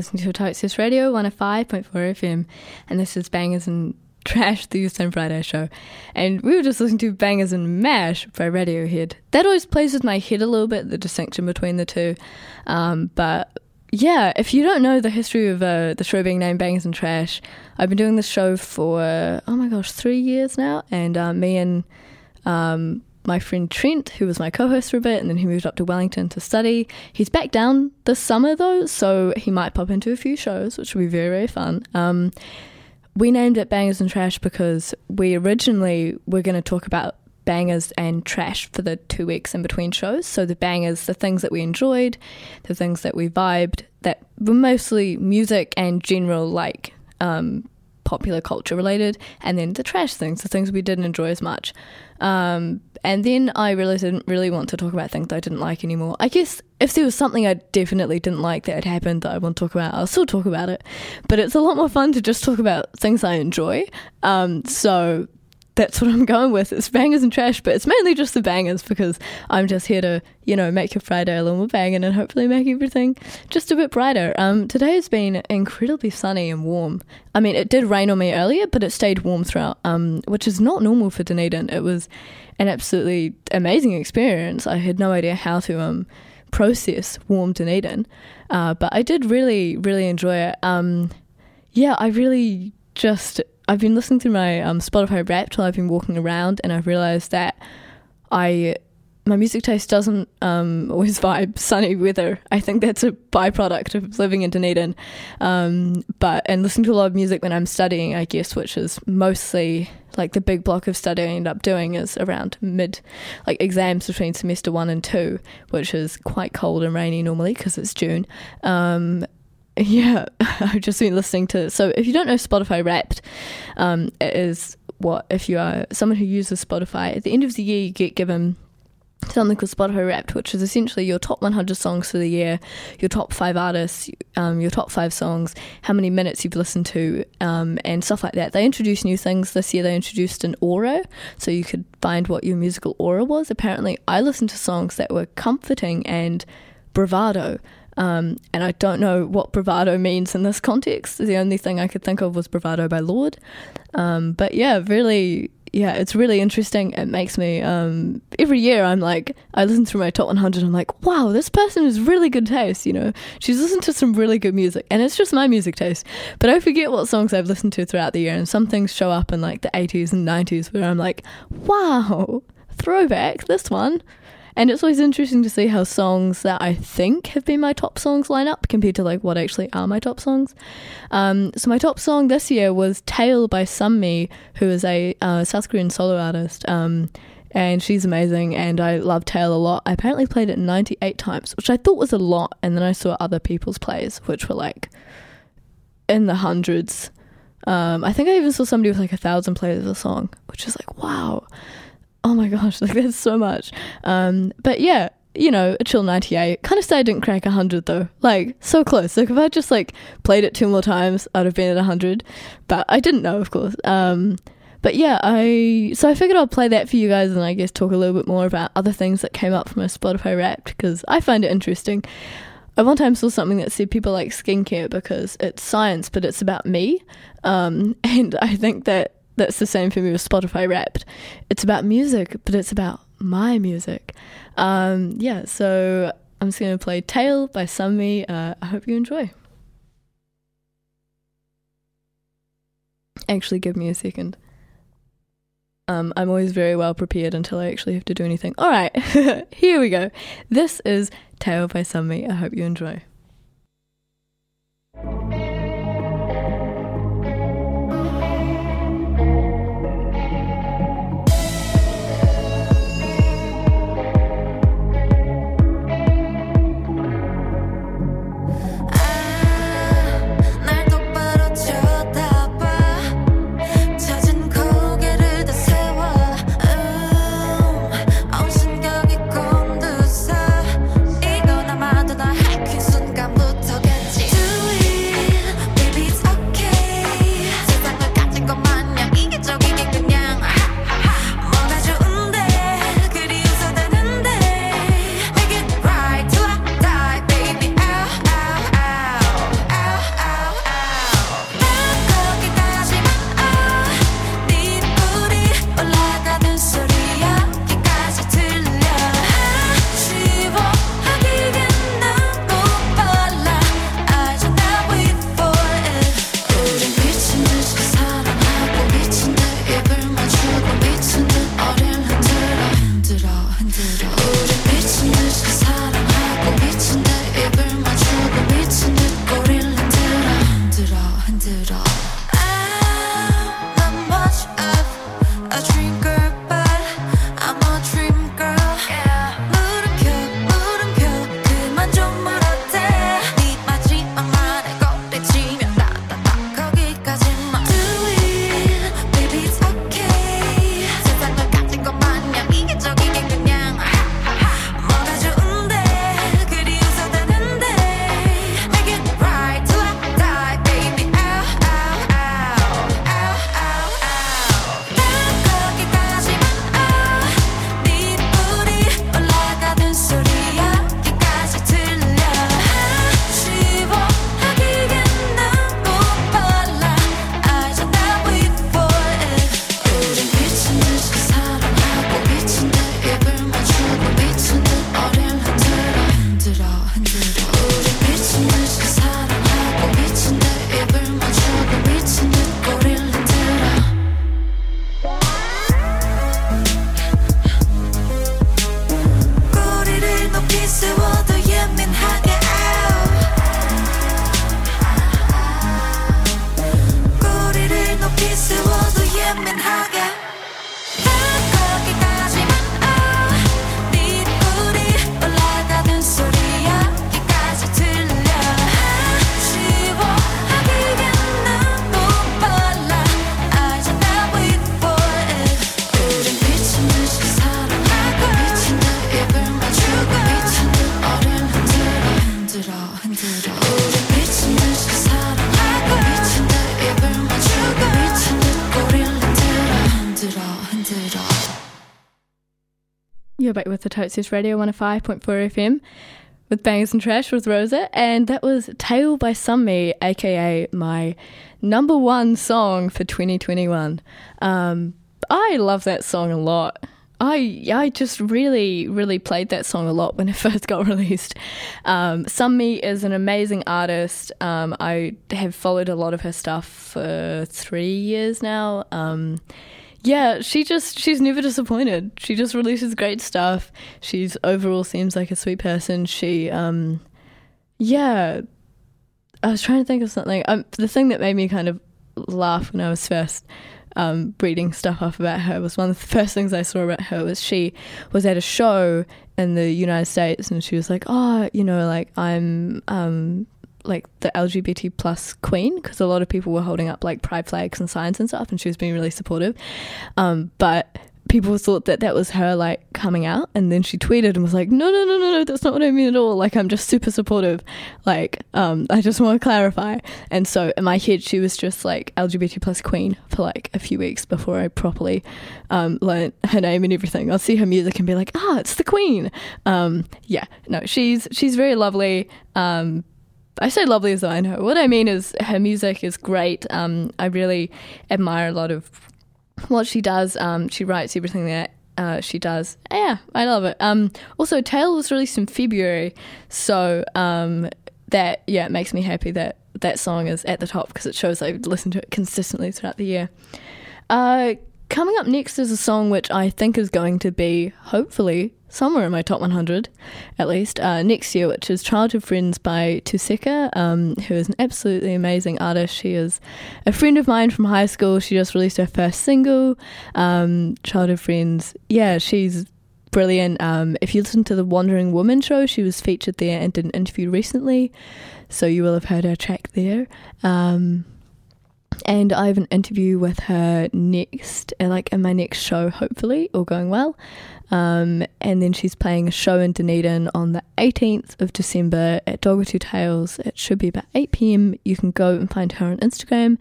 Listening to Totsis Radio 105.4 FM, and this is Bangers and Trash, the Youth on Friday show. And we were just listening to Bangers and Mash by Radiohead. That always plays with my head a little bit, the distinction between the two. Um, but yeah, if you don't know the history of uh, the show being named Bangers and Trash, I've been doing this show for, oh my gosh, three years now. And uh, me and um, my friend Trent, who was my co host for a bit, and then he moved up to Wellington to study. He's back down this summer though, so he might pop into a few shows, which will be very, very fun. Um, we named it Bangers and Trash because we originally were going to talk about bangers and trash for the two weeks in between shows. So the bangers, the things that we enjoyed, the things that we vibed, that were mostly music and general like um, popular culture related, and then the trash things, the things we didn't enjoy as much. Um, and then I I didn't really want to talk about things I didn't like anymore. I guess if there was something I definitely didn't like that had happened that I want to talk about, I'll still talk about it. But it's a lot more fun to just talk about things I enjoy. Um, so that's what I'm going with. It's bangers and trash, but it's mainly just the bangers because I'm just here to, you know, make your Friday a little more banging and hopefully make everything just a bit brighter. Um, today has been incredibly sunny and warm. I mean, it did rain on me earlier, but it stayed warm throughout, um, which is not normal for Dunedin. It was an absolutely amazing experience. I had no idea how to um, process warm Dunedin, uh, but I did really, really enjoy it. Um, yeah, I really just I've been listening to my um, Spotify Wrapped while I've been walking around, and I've realized that I my music taste doesn't um, always vibe sunny weather. I think that's a byproduct of living in Dunedin. Um, but and listening to a lot of music when I'm studying, I guess, which is mostly like the big block of study I end up doing is around mid, like exams between semester one and two, which is quite cold and rainy normally because it's June. Um, yeah, I've just been listening to. So if you don't know Spotify Wrapped, um, it is what if you are someone who uses Spotify at the end of the year you get given something called Spotify Wrapped, which is essentially your top 100 songs for the year, your top five artists, um, your top five songs, how many minutes you've listened to, um, and stuff like that. They introduced new things this year. They introduced an aura, so you could find what your musical aura was. Apparently, I listened to songs that were comforting and bravado. Um, and I don't know what bravado means in this context. The only thing I could think of was bravado by Lorde. Um, but yeah, really yeah, it's really interesting. It makes me um, every year. I'm like, I listen through my top 100. I'm like, wow, this person has really good taste. You know, she's listened to some really good music, and it's just my music taste. But I forget what songs I've listened to throughout the year, and some things show up in like the 80s and 90s where I'm like, wow, throwback. This one. And it's always interesting to see how songs that I think have been my top songs line up compared to like what actually are my top songs. Um, so my top song this year was "Tail" by Sunmi, who is a uh, South Korean solo artist. Um, and she's amazing, and I love Tail a lot. I apparently played it 98 times, which I thought was a lot, and then I saw other people's plays, which were like in the hundreds. Um, I think I even saw somebody with like a thousand plays of the song, which is like, wow oh my gosh, like that's so much. Um, but yeah, you know, a chill 98. Kind of say I didn't crack 100 though. Like, so close. Like, if I just like played it two more times, I'd have been at 100. But I didn't know, of course. Um, but yeah, I so I figured I'll play that for you guys and I guess talk a little bit more about other things that came up from a Spotify Wrapped because I find it interesting. I one time saw something that said people like skincare because it's science, but it's about me. Um, and I think that that's the same for me with Spotify Wrapped. It's about music, but it's about my music. Um, yeah, so I'm just going to play Tail by Sunmi. Uh, I hope you enjoy. Actually, give me a second. Um, I'm always very well prepared until I actually have to do anything. All right, here we go. This is Tail by Sunmi. I hope you enjoy. With the Totesies Radio 105.4 FM with Bangers and Trash with Rosa, and that was Tail by Sunmi, aka my number one song for 2021. Um, I love that song a lot. I I just really really played that song a lot when it first got released. Um, Sunmi is an amazing artist. Um, I have followed a lot of her stuff for three years now. Um, yeah, she just she's never disappointed. She just releases great stuff. She's overall seems like a sweet person. She um yeah. I was trying to think of something. Um, the thing that made me kind of laugh when I was first um, reading stuff up about her was one of the first things I saw about her was she was at a show in the United States and she was like, oh, you know, like I'm um, like the LGBT plus queen because a lot of people were holding up like pride flags and signs and stuff, and she was being really supportive. Um, but people thought that that was her like coming out, and then she tweeted and was like, "No, no, no, no, no, that's not what I mean at all. Like, I'm just super supportive. Like, um, I just want to clarify." And so in my head, she was just like LGBT plus queen for like a few weeks before I properly um, learned her name and everything. I'll see her music and be like, "Ah, it's the queen." Um, yeah, no, she's she's very lovely. Um, I say lovely as I know. What I mean is her music is great. Um, I really admire a lot of what she does. Um, she writes everything that uh, she does. Yeah, I love it. Um, also, Tail was released in February, so um, that yeah, it makes me happy that that song is at the top because it shows I've listened to it consistently throughout the year. Uh, coming up next is a song which I think is going to be hopefully somewhere in my top 100 at least uh, next year, which is Childhood Friends by Tuseka, um, who is an absolutely amazing artist. She is a friend of mine from high school. She just released her first single, um, Childhood Friends. Yeah, she's brilliant. Um, if you listen to the Wandering Woman show, she was featured there and did an interview recently, so you will have heard her track there. Um, and I have an interview with her next, uh, like in my next show, hopefully, all going well. Um, and then she's playing a show in Dunedin on the 18th of December at Dog with Two Tails. It should be about 8 pm. You can go and find her on Instagram.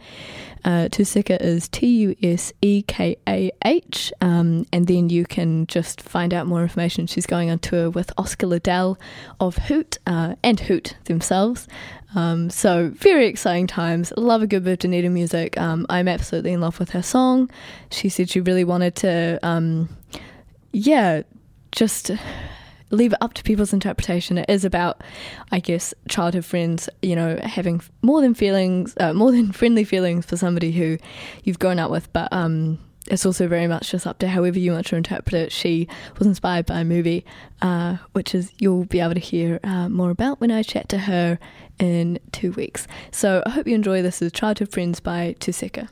Uh, is T U S E K A H. Um, and then you can just find out more information. She's going on tour with Oscar Liddell of Hoot uh, and Hoot themselves. Um, so very exciting times. Love a good bit of Dunedin music. Um, I'm absolutely in love with her song. She said she really wanted to um, yeah, just leave it up to people's interpretation. It is about, I guess, childhood friends, you know, having more than feelings, uh, more than friendly feelings for somebody who you've grown up with, but um, it's also very much just up to however you want to interpret it. She was inspired by a movie, uh, which is you'll be able to hear uh, more about when I chat to her in two weeks. So I hope you enjoy this. Is Childhood Friends by Tuseka.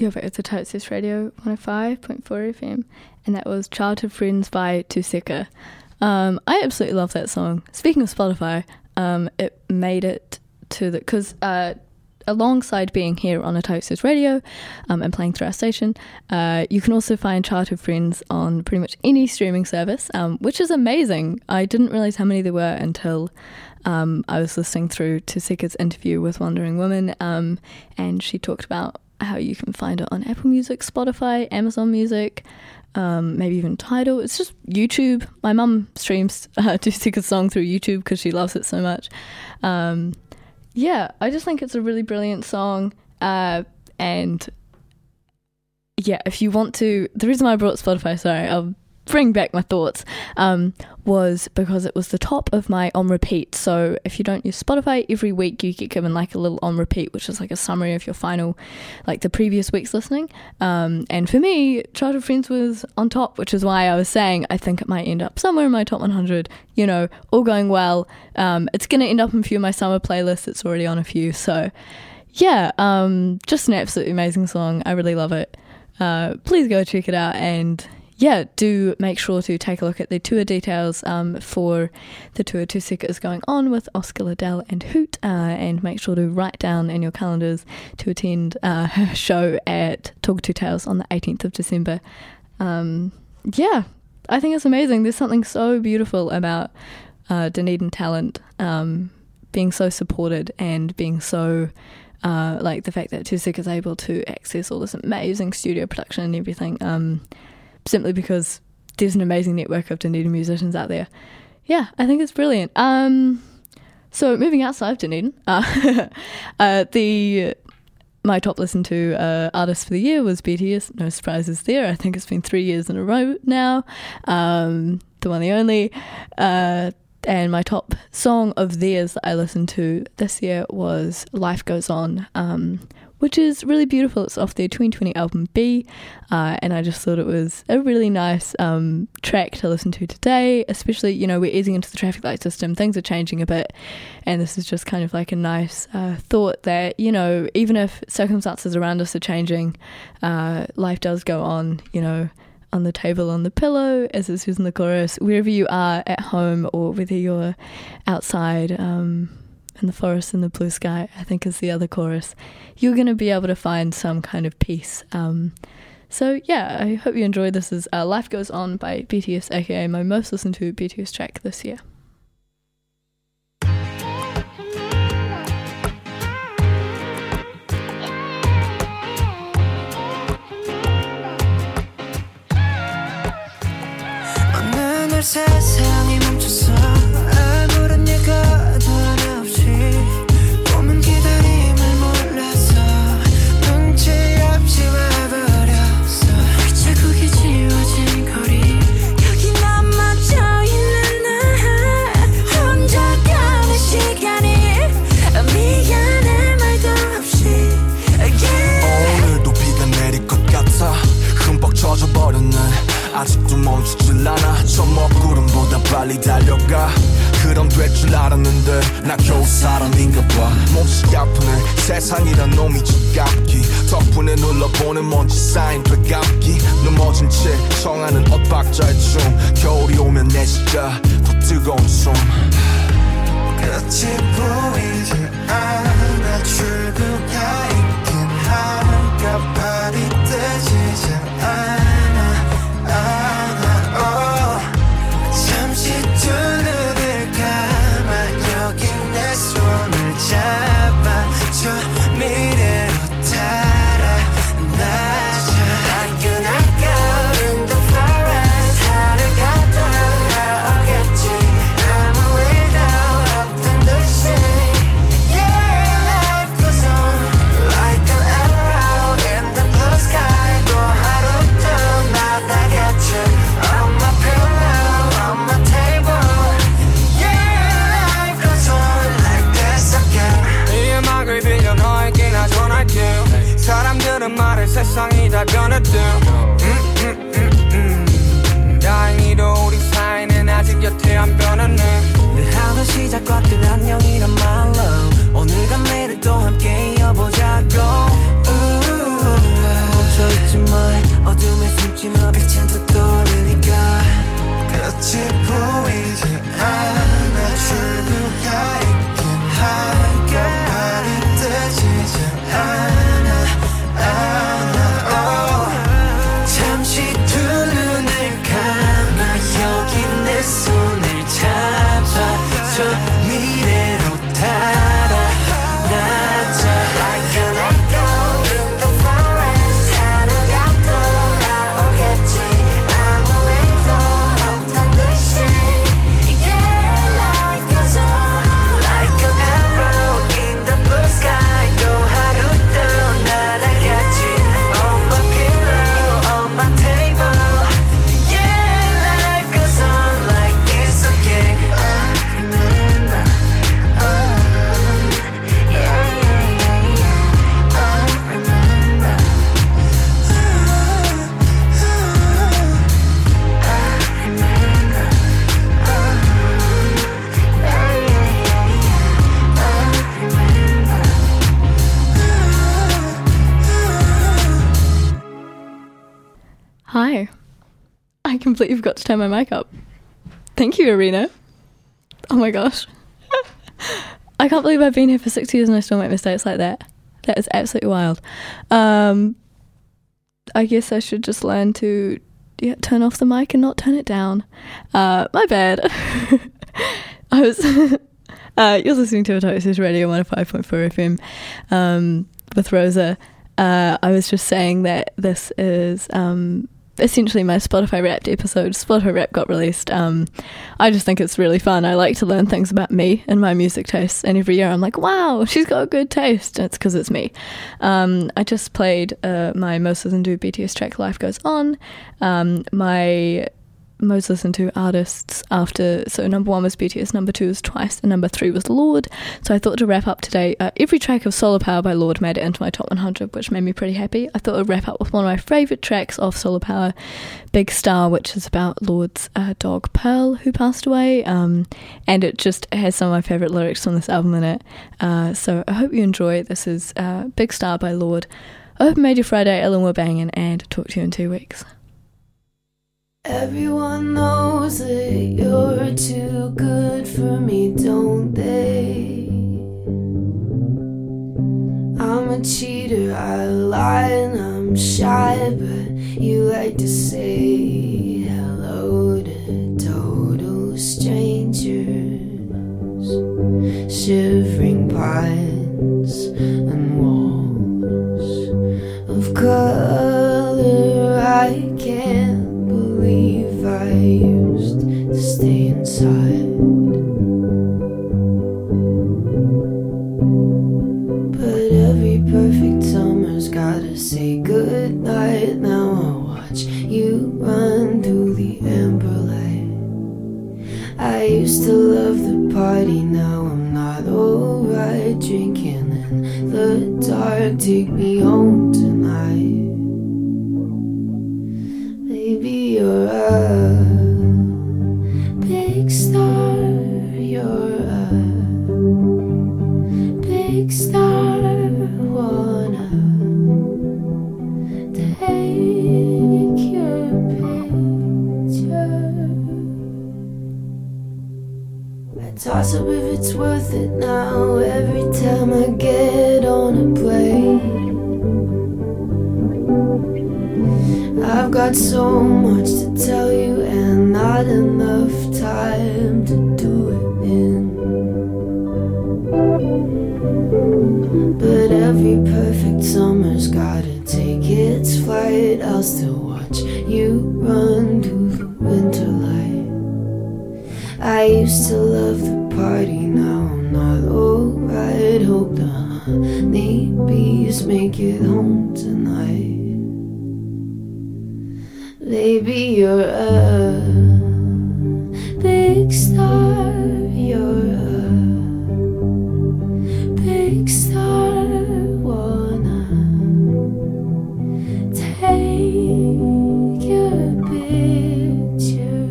Welcome back to Totes Radio 105.4 FM, and that was Childhood Friends by Tuseka. Um, I absolutely love that song. Speaking of Spotify, um, it made it to the because uh, alongside being here on Otago Access Radio um, and playing through our station, uh, you can also find Childhood Friends on pretty much any streaming service, um, which is amazing. I didn't realize how many there were until um, I was listening through Tuseka's interview with Wandering Woman, um, and she talked about how you can find it on Apple Music, Spotify, Amazon Music. Um, maybe even Tidal. It's just YouTube. My mum streams uh, a song through YouTube because she loves it so much. Um, yeah, I just think it's a really brilliant song. Uh, and yeah, if you want to, the reason why I brought Spotify, sorry, I'll bring back my thoughts, um, was because it was the top of my on repeat. So if you don't use Spotify, every week you get given like a little on repeat, which is like a summary of your final, like the previous week's listening. Um, and for me, Childhood Friends was on top, which is why I was saying I think it might end up somewhere in my top 100. You know, all going well. Um, it's going to end up in a few of my summer playlists. It's already on a few. So yeah, um, just an absolutely amazing song. I really love it. Uh, please go check it out and yeah, do make sure to take a look at the tour details um, for the tour Tuseka is going on with Oscar Liddell and Hoot, uh, and make sure to write down in your calendars to attend uh, her show at Dog with Two Tails on the 18th of December. Um, yeah, I think it's amazing. There's something so beautiful about uh, Dunedin talent um, being so supported and being so. Uh, like the fact that Tuseka is able to access all this amazing studio production and everything. Simply because there's an amazing network of Dunedin musicians out there. Yeah, I think it's brilliant. Um, so moving outside of Dunedin, uh, uh, the my top listen to uh, artist for the year was BTS. No surprises there. I think it's been three years in a row now. Um, the one, the only. Uh, and my top song of theirs that I listened to this year was "Life Goes On," um, which is really beautiful. It's off their 2020 album BE, uh, and I just thought it was a really nice um, track to listen to today. Especially, you know, we're easing into the traffic light system, things are changing a bit, and this is just kind of like a nice uh, thought that you know, even if circumstances around us are changing, uh, life does go on. You know. On the table, on the pillow, as it says in the chorus, wherever you are at home or whether you're outside, um, in the forest and the blue sky, I think is the other chorus, you're going to be able to find some kind of peace. Um, so yeah, I hope you enjoyed this. Is uh, Life Goes On by BTS, aka my most listened to BTS track this year. 빨리 달려가. 그럼 될 줄 알았는데 나 겨우 사람인가 봐. 몹시 아프네. 세상이란 놈이 지갑기. 덕분에 눌러보는 먼지 쌓인 되감기. 넘어진 채 청하는 엇박자의 춤. 겨울이 오면 내 시가 더 뜨거운 숨. 끝이 보이지 않아. 출구가 있 completely forgot to turn my mic up. Thank you, Arena. Oh my gosh. I can't believe I've been here for six years and I still make mistakes like that. That is absolutely wild. Um, I guess I should just learn to yeah, turn off the mic and not turn it down. Uh, my bad. I was. uh, you're listening to Otago Access Radio 105.4 FM um, with Rosa. Uh, I was just saying that this is um, essentially my Spotify Wrapped episode. Spotify Wrapped got released. Um, I just think it's really fun. I like to learn things about me and my music tastes, and every year I'm like, wow, she's got a good taste. And it's because it's me. Um, I just played uh, my most listened Do BTS track "Life Goes On." Um, my most listened to artists after so number one was BTS, number two was Twice, and number three was Lorde. So I thought to wrap up today, uh, every track of Solar Power by Lorde made it into my top 100, which made me pretty happy. I thought I'd wrap up with one of my favourite tracks off Solar Power, Big Star, which is about Lorde's uh, dog Pearl, who passed away, um, and it just has some of my favourite lyrics on this album in it. Uh, so I hope you enjoy. This is uh, Big Star by Lorde. I hope it made your Friday, Ellen were banging, and talk to you in two weeks. Everyone knows that you're too good for me, don't they? I'm a cheater, I lie and I'm shy, but you like to say hello to total strangers. Shivering pines it's worth it now. Every time I get on a plane. I've got so much to tell you and not enough time bees make it home tonight. Baby, you're a big star. You're a big star. Wanna take your picture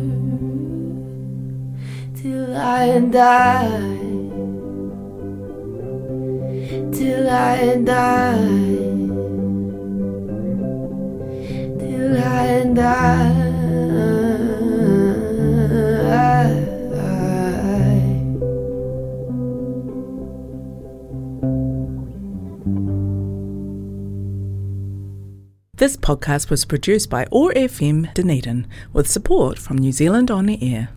till I die. I die. Till I This podcast was produced by OAR FM Dunedin with support from New Zealand On the Air.